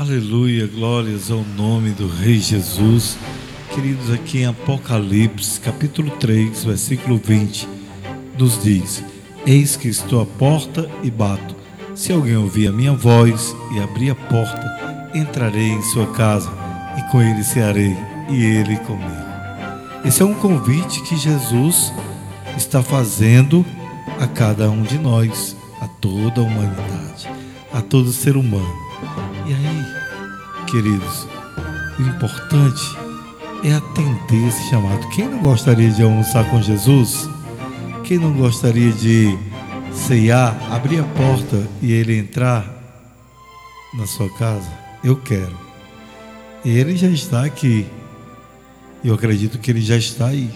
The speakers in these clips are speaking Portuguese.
Aleluia, glórias ao nome do Rei Jesus. Queridos, aqui em Apocalipse, capítulo 3, versículo 20, nos diz: Eis que estou à porta e bato. Se alguém ouvir a minha voz e abrir a porta, entrarei em sua casa e com ele cearei e ele comigo. Esse é um convite que Jesus está fazendo a cada um de nós, a toda a humanidade, a todo ser humano. E aí, queridos, o importante é atender esse chamado. Quem não gostaria de almoçar com Jesus? Quem não gostaria de ceiar, abrir a porta e ele entrar na sua casa? Eu quero. Ele já está aqui. Eu acredito que ele já está aí.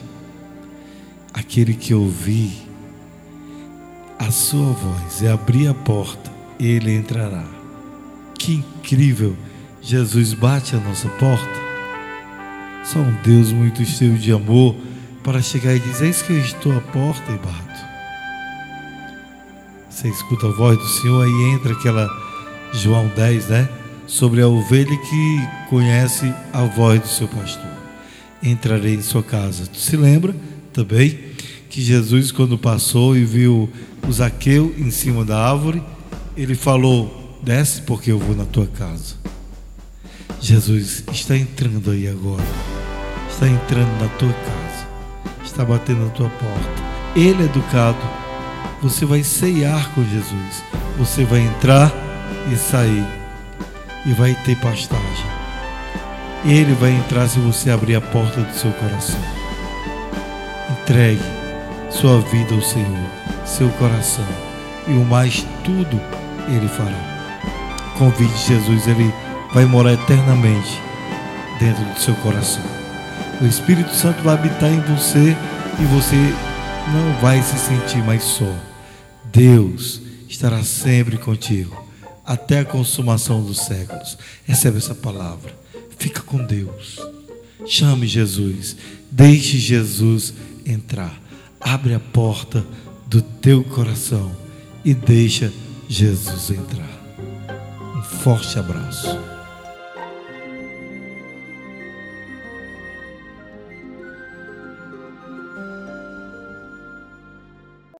Aquele que ouvir a sua voz e abrir a porta, ele entrará. Que incrível! Jesus bate a nossa porta. Só um Deus muito cheio de amor para chegar e dizer: Eis que eu estou à porta e bato. Você escuta a voz do Senhor, aí entra aquela João 10, né? Sobre a ovelha que conhece a voz do seu pastor. Entrarei em sua casa. Tu se lembra também que Jesus, quando passou e viu o Zaqueu em cima da árvore, ele falou: Desce porque eu vou na tua casa. Jesus está entrando aí agora. Está entrando na tua casa. Está batendo na tua porta. Ele é educado. Você vai ceiar com Jesus. Você vai entrar e sair. E vai ter pastagem. Ele vai entrar se você abrir a porta do seu coração. Entregue sua vida ao Senhor, seu coração. E o mais tudo Ele fará convite de Jesus, ele vai morar eternamente dentro do seu coração. O Espírito Santo vai habitar em você e você não vai se sentir mais só. Deus estará sempre contigo até a consumação dos séculos. Recebe essa palavra. Fica com Deus. Chame Jesus. Deixe Jesus entrar. Abre a porta do teu coração e deixa Jesus entrar forte abraço.